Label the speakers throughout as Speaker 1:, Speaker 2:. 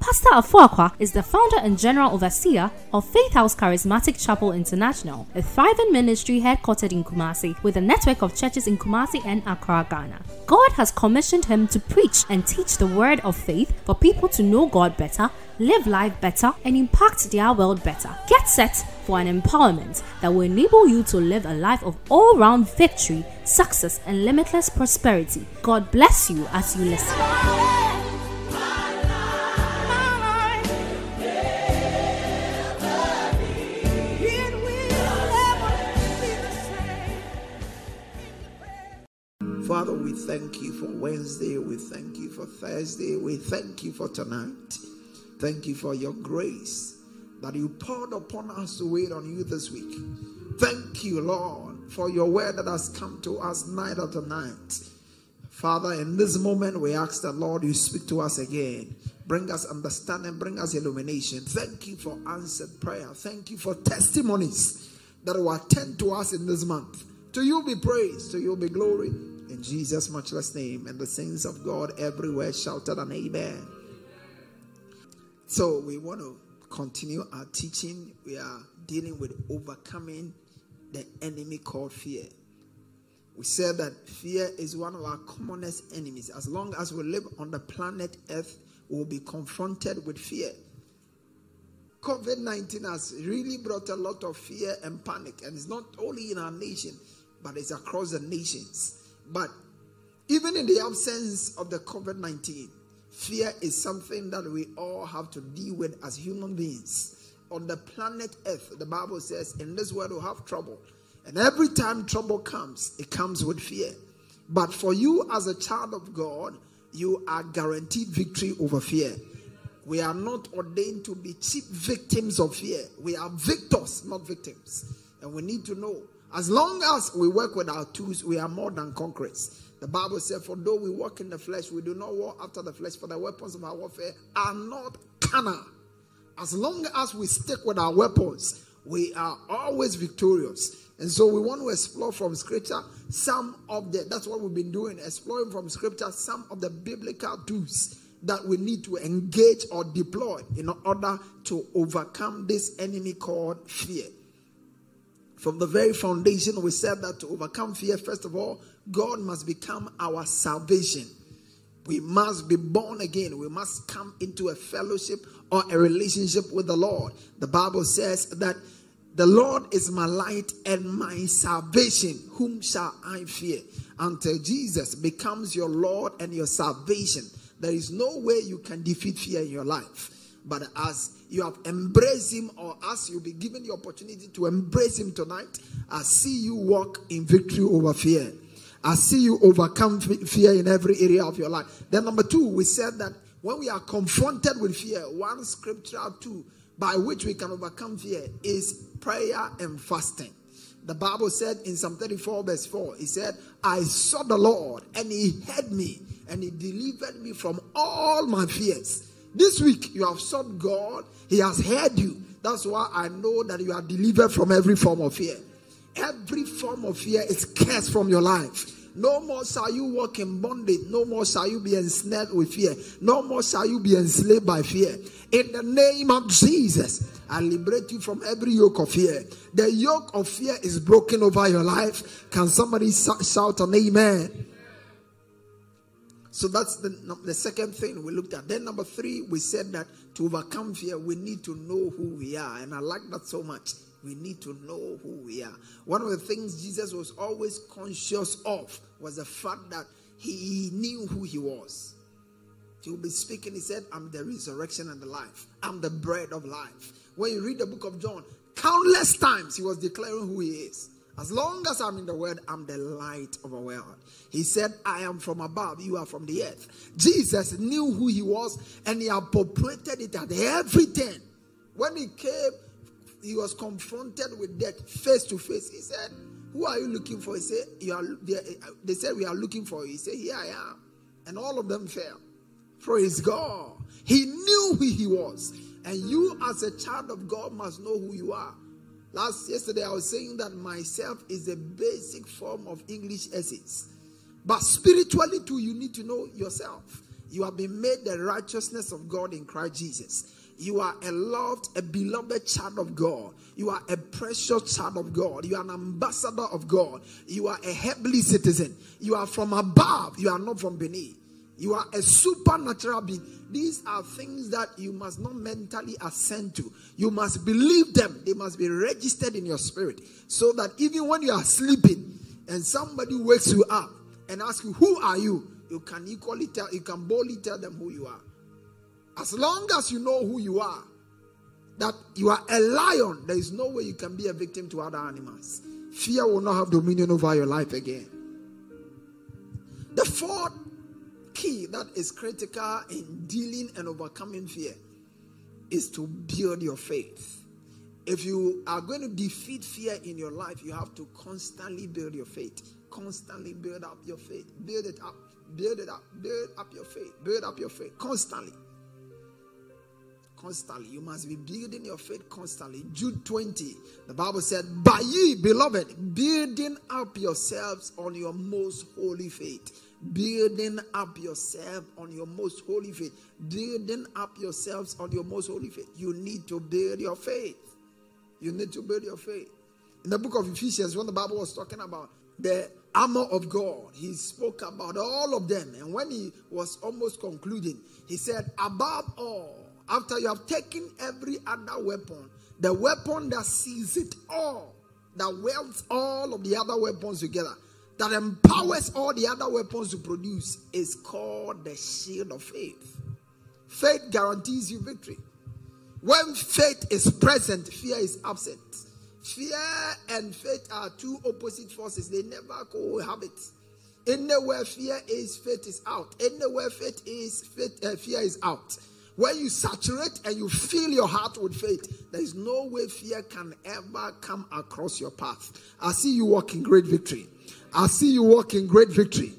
Speaker 1: Pastor Afuakwa is the founder and general overseer of Faith House Charismatic Chapel International, a thriving ministry headquartered in Kumasi with a network of churches in Kumasi and Accra, Ghana. God has commissioned him to preach and teach the word of faith for people to know God better, live life better, and impact their world better. Get set for an empowerment that will enable you to live a life of all round victory, success, and limitless prosperity. God bless you as you listen.
Speaker 2: Thank you for Wednesday. We thank you for Thursday. We thank you for tonight. Thank you for your grace that you poured upon us to wait on you this week. Thank you, Lord, for your word that has come to us night after night. Father, in this moment, we ask that, Lord, you speak to us again. Bring us understanding, bring us illumination. Thank you for answered prayer. Thank you for testimonies that will attend to us in this month. To you be praise, to you be glory. In Jesus' matchless name, and the saints of God everywhere shouted an amen. So, we want to continue our teaching. We are dealing with overcoming the enemy called fear. We said that fear is one of our commonest enemies. As long as we live on the planet Earth, we will be confronted with fear. COVID 19 has really brought a lot of fear and panic, and it's not only in our nation, but it's across the nations. But even in the absence of the COVID 19, fear is something that we all have to deal with as human beings. On the planet Earth, the Bible says, in this world we'll have trouble. And every time trouble comes, it comes with fear. But for you as a child of God, you are guaranteed victory over fear. We are not ordained to be cheap victims of fear. We are victors, not victims. And we need to know as long as we work with our tools, we are more than conquerors. The Bible said, For though we walk in the flesh, we do not war after the flesh, for the weapons of our warfare are not carnal. As long as we stick with our weapons, we are always victorious. And so we want to explore from scripture some of the, that's what we've been doing, exploring from scripture some of the biblical tools that we need to engage or deploy in order to overcome this enemy called fear. From the very foundation, we said that to overcome fear, first of all, God must become our salvation. We must be born again. We must come into a fellowship or a relationship with the Lord. The Bible says that the Lord is my light and my salvation. Whom shall I fear? Until Jesus becomes your Lord and your salvation, there is no way you can defeat fear in your life. But as you have embraced him, or as you'll be given the opportunity to embrace him tonight, I see you walk in victory over fear. I see you overcome fear in every area of your life. Then, number two, we said that when we are confronted with fear, one scriptural tool by which we can overcome fear is prayer and fasting. The Bible said in Psalm 34, verse 4, He said, I saw the Lord and He heard me and He delivered me from all my fears. This week you have sought God, He has heard you. That's why I know that you are delivered from every form of fear. Every form of fear is cast from your life. No more shall you walk in bondage. No more shall you be ensnared with fear. No more shall you be enslaved by fear. In the name of Jesus, I liberate you from every yoke of fear. The yoke of fear is broken over your life. Can somebody shout an amen? So that's the, the second thing we looked at. Then, number three, we said that to overcome fear, we need to know who we are. And I like that so much. We need to know who we are. One of the things Jesus was always conscious of was the fact that he knew who he was. He would be speaking, he said, I'm the resurrection and the life, I'm the bread of life. When you read the book of John, countless times he was declaring who he is. As long as I'm in the world, I'm the light of the world. He said, I am from above, you are from the earth. Jesus knew who he was and he appropriated it at everything. When he came, he was confronted with death face to face. He said, Who are you looking for? He said, you are, they, they said, We are looking for you. He said, Here I am. And all of them fell. Praise God. He knew who he was. And you, as a child of God, must know who you are. Last yesterday, I was saying that myself is a basic form of English essays. But spiritually, too, you need to know yourself. You have been made the righteousness of God in Christ Jesus. You are a loved, a beloved child of God. You are a precious child of God. You are an ambassador of God. You are a heavenly citizen. You are from above. You are not from beneath. You are a supernatural being. These are things that you must not mentally assent to. You must believe them. They must be registered in your spirit. So that even when you are sleeping and somebody wakes you up and asks you, Who are you? You can equally tell, you can boldly tell them who you are. As long as you know who you are, that you are a lion, there is no way you can be a victim to other animals. Fear will not have dominion over your life again. The fourth key that is critical in dealing and overcoming fear is to build your faith. If you are going to defeat fear in your life, you have to constantly build your faith. Constantly build up your faith. Build it up. Build it up. Build up your faith. Build up your faith. Constantly. Constantly. You must be building your faith constantly. Jude 20, the Bible said, By ye, beloved, building up yourselves on your most holy faith building up yourself on your most holy faith. Building up yourselves on your most holy faith. You need to build your faith. You need to build your faith. In the book of Ephesians, when the Bible was talking about the armor of God, he spoke about all of them. And when he was almost concluding, he said, Above all, after you have taken every other weapon, the weapon that sees it all, that welds all of the other weapons together, that empowers all the other weapons to produce is called the shield of faith. Faith guarantees you victory. When faith is present, fear is absent. Fear and faith are two opposite forces, they never cohabit. Anywhere fear is, faith is out. Anywhere faith is, faith, uh, fear is out. When you saturate and you fill your heart with faith, there is no way fear can ever come across your path. I see you walk in great victory. I see you walk in great victory.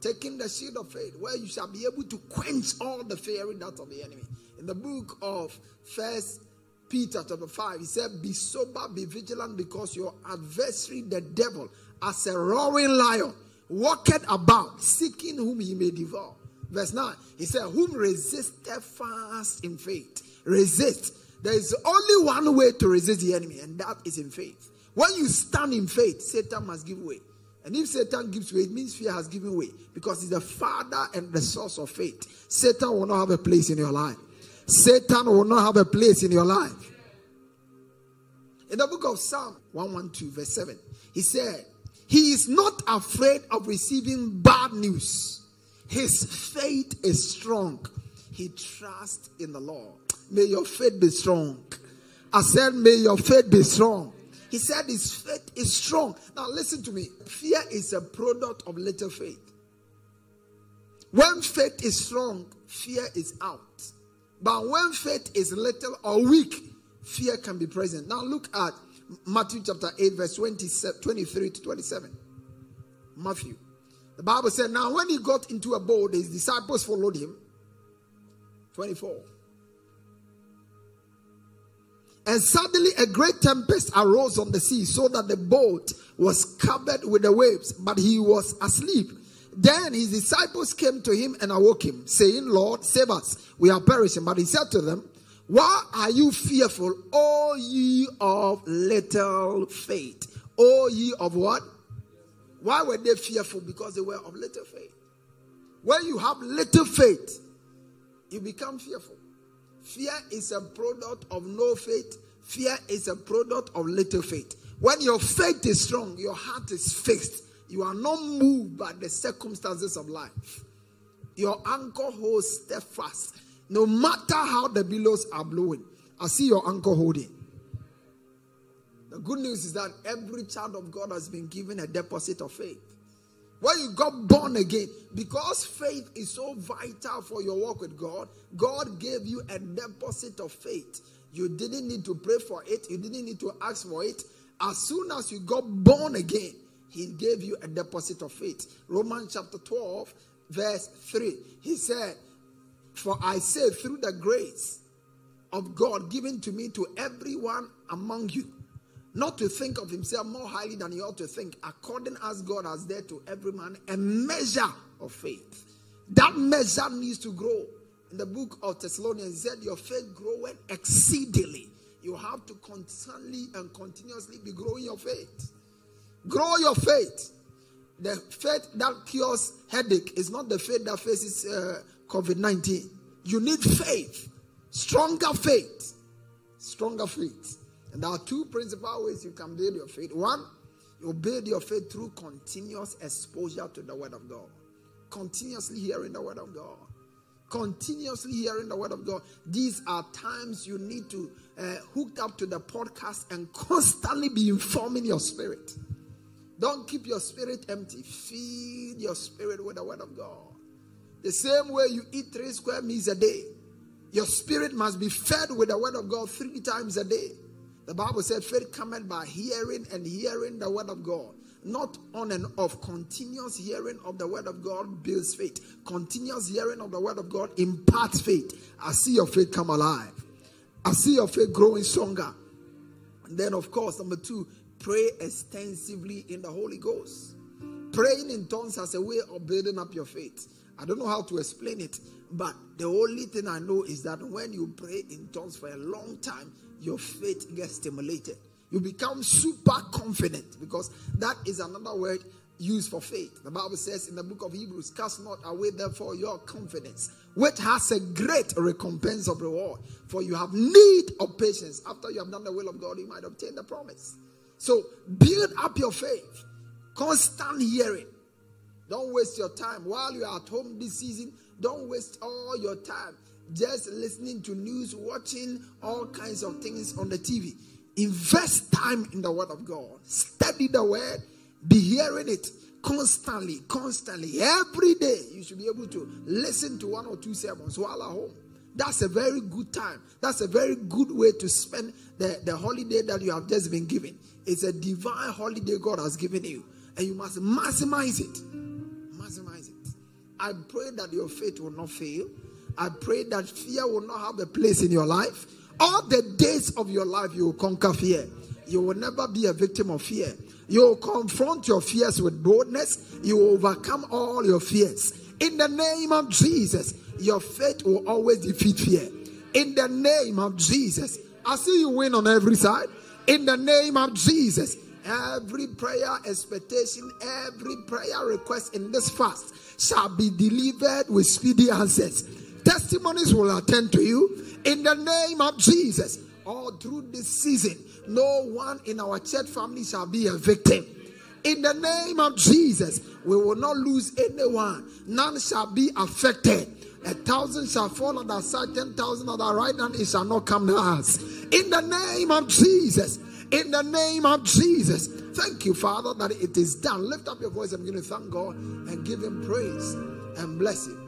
Speaker 2: Taking the shield of faith, where you shall be able to quench all the fiery darts of the enemy. In the book of First Peter chapter 5, he said, Be sober, be vigilant, because your adversary, the devil, as a roaring lion, walketh about, seeking whom he may devour. Verse 9, he said, Whom resist fast in faith. Resist. There is only one way to resist the enemy, and that is in faith. When you stand in faith, Satan must give way. And if Satan gives way, it means fear has given way because he's the father and the source of faith. Satan will not have a place in your life. Satan will not have a place in your life. In the book of Psalm 112, verse 7, he said, He is not afraid of receiving bad news. His faith is strong. He trusts in the Lord. May your faith be strong. I said, May your faith be strong. He said his faith is strong. Now, listen to me. Fear is a product of little faith. When faith is strong, fear is out. But when faith is little or weak, fear can be present. Now, look at Matthew chapter 8, verse 20, 23 to 27. Matthew. The Bible said, Now, when he got into a boat, his disciples followed him. 24. And suddenly a great tempest arose on the sea, so that the boat was covered with the waves, but he was asleep. Then his disciples came to him and awoke him, saying, Lord, save us, we are perishing. But he said to them, Why are you fearful, O ye of little faith? O ye of what? Why were they fearful? Because they were of little faith. When you have little faith, you become fearful. Fear is a product of no faith. Fear is a product of little faith. When your faith is strong, your heart is fixed. You are not moved by the circumstances of life. Your anchor holds steadfast. No matter how the billows are blowing, I see your anchor holding. The good news is that every child of God has been given a deposit of faith. When you got born again, because faith is so vital for your walk with God, God gave you a deposit of faith. You didn't need to pray for it, you didn't need to ask for it. As soon as you got born again, he gave you a deposit of faith. Romans chapter 12, verse 3. He said, For I say, through the grace of God given to me to everyone among you, not to think of himself more highly than he ought to think, according as God has there to every man a measure of faith. That measure needs to grow. In the book of Thessalonians, he said, Your faith growing exceedingly. You have to constantly and continuously be growing your faith. Grow your faith. The faith that cures headache is not the faith that faces uh, COVID 19. You need faith, stronger faith, stronger faith. And there are two principal ways you can build your faith. One, you build your faith through continuous exposure to the Word of God, continuously hearing the Word of God, continuously hearing the Word of God. These are times you need to uh, hook up to the podcast and constantly be informing your spirit. Don't keep your spirit empty. Feed your spirit with the Word of God. The same way you eat three square meals a day, your spirit must be fed with the Word of God three times a day. The Bible said, faith cometh by hearing and hearing the word of God. Not on and off. Continuous hearing of the word of God builds faith. Continuous hearing of the word of God imparts faith. I see your faith come alive. I see your faith growing stronger. And then, of course, number two, pray extensively in the Holy Ghost. Praying in tongues as a way of building up your faith. I don't know how to explain it, but the only thing I know is that when you pray in tongues for a long time, your faith gets stimulated. You become super confident because that is another word used for faith. The Bible says in the book of Hebrews, cast not away therefore your confidence, which has a great recompense of reward. For you have need of patience. After you have done the will of God, you might obtain the promise. So build up your faith. Constant hearing. Don't waste your time. While you are at home this season, don't waste all your time just listening to news, watching all kinds of things on the TV. Invest time in the Word of God. Study the Word. Be hearing it constantly, constantly. Every day, you should be able to listen to one or two sermons while at home. That's a very good time. That's a very good way to spend the, the holiday that you have just been given. It's a divine holiday God has given you, and you must maximize it. Maximize it. I pray that your faith will not fail. I pray that fear will not have a place in your life. All the days of your life, you will conquer fear. You will never be a victim of fear. You will confront your fears with boldness. You will overcome all your fears. In the name of Jesus, your faith will always defeat fear. In the name of Jesus, I see you win on every side. In the name of Jesus, every prayer expectation, every prayer request in this fast shall be delivered with speedy answers Testimonies will attend to you in the name of Jesus. All through this season, no one in our church family shall be a victim. In the name of Jesus, we will not lose anyone. None shall be affected. A thousand shall fall on our side, ten thousand on our right hand, it shall not come to us. In the name of Jesus, in the name of Jesus. Thank you, Father, that it is done. Lift up your voice. I'm going to thank God and give Him praise and bless Him.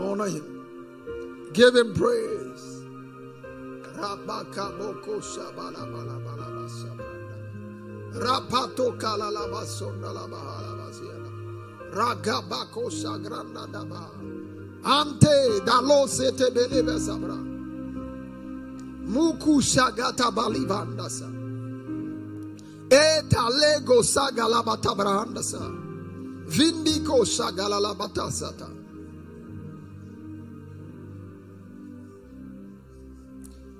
Speaker 2: Honor him. Give him praise. Rapato kalalaba Ragabako sagranda daba. Ante dalo sete beleve sabra. Muku shagata balivandasa. Eta lego sagalabata brandasa. Vindiko sagalalabatasata.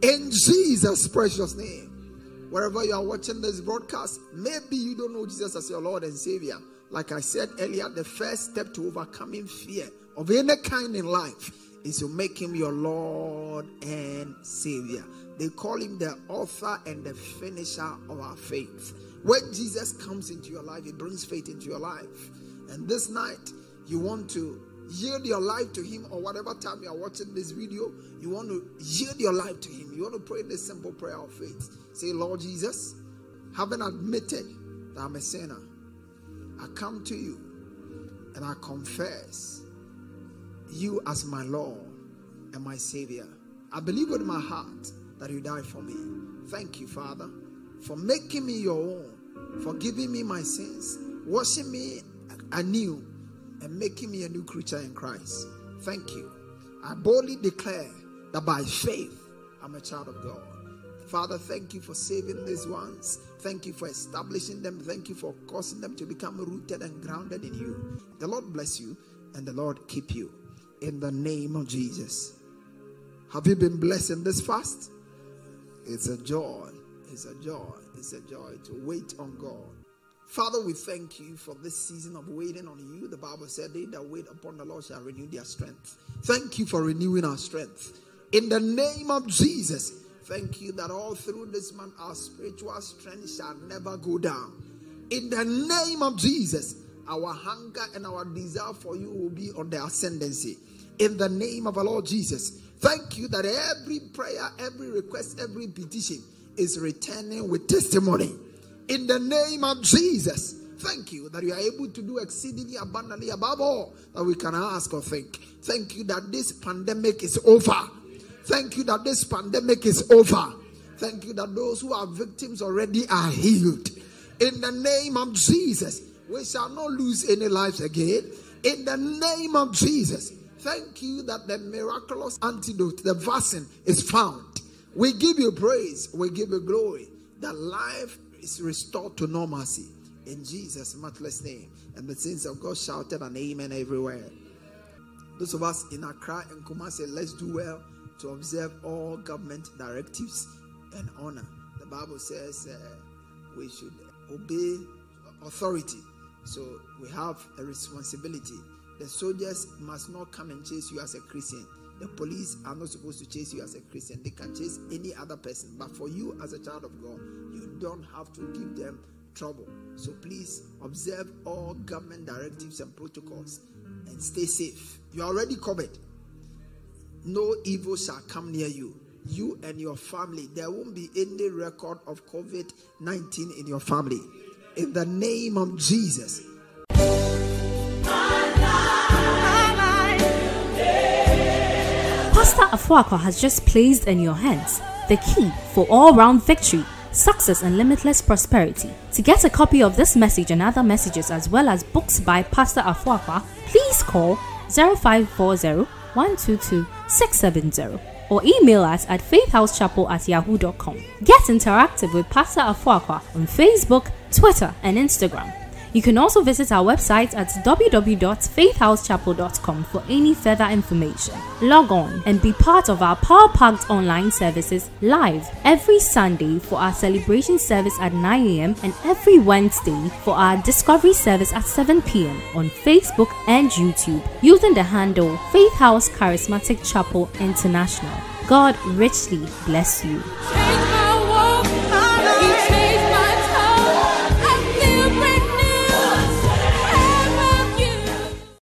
Speaker 2: In Jesus' precious name. Wherever you are watching this broadcast, maybe you don't know Jesus as your Lord and Savior. Like I said earlier, the first step to overcoming fear of any kind in life is to make him your Lord and Savior. They call him the author and the finisher of our faith. When Jesus comes into your life, he brings faith into your life. And this night, you want to yield your life to Him, or whatever time you are watching this video, you want to yield your life to Him. You want to pray this simple prayer of faith. Say, Lord Jesus, having admitted that I'm a sinner, I come to you and I confess you as my Lord and my Savior. I believe with my heart that you died for me. Thank you, Father, for making me your own, forgiving me my sins, washing me anew, and making me a new creature in Christ. Thank you. I boldly declare that by faith I'm a child of God. Father, thank you for saving these ones. Thank you for establishing them. Thank you for causing them to become rooted and grounded in you. The Lord bless you and the Lord keep you. In the name of Jesus. Have you been blessed in this fast? It's a joy. It's a joy. It's a joy to wait on God. Father, we thank you for this season of waiting on you. The Bible said, They that wait upon the Lord shall renew their strength. Thank you for renewing our strength. In the name of Jesus, thank you that all through this month our spiritual strength shall never go down. In the name of Jesus, our hunger and our desire for you will be on the ascendancy. In the name of our Lord Jesus, thank you that every prayer, every request, every petition is returning with testimony. In the name of Jesus, thank you that you are able to do exceedingly abundantly above all that we can ask or think. Thank you that this pandemic is over. Thank you that this pandemic is over. Thank you that those who are victims already are healed. In the name of Jesus, we shall not lose any lives again. In the name of Jesus, thank you that the miraculous antidote, the vaccine, is found. We give you praise, we give you glory. The life is restored to normalcy in Jesus' matchless name. And the saints of God shouted an amen everywhere. Those of us in Accra and Kumasi, let's do well to observe all government directives and honor. The Bible says uh, we should obey authority. So we have a responsibility. The soldiers must not come and chase you as a Christian. The police are not supposed to chase you as a Christian. They can chase any other person. But for you as a child of God, don't have to give them trouble. So please observe all government directives and protocols and stay safe. You're already covered no evil shall come near you. You and your family, there won't be any record of COVID 19 in your family. In the name of Jesus.
Speaker 1: Pastor Afuakwa has just placed in your hands the key for all round victory, success, and limitless prosperity. To get a copy of this message and other messages, as well as books by Pastor Afuakwa, please call 0540 122 670 or email us at faithhousechapel at yahoo.com. Get interactive with Pastor Afuakwa on Facebook, Twitter, and Instagram. You can also visit our website at www.faithhousechapel.com for any further information. Log on and be part of our power packed online services live every Sunday for our celebration service at 9 a.m. and every Wednesday for our discovery service at 7 p.m. on Facebook and YouTube using the handle Faith House Charismatic Chapel International. God richly bless you.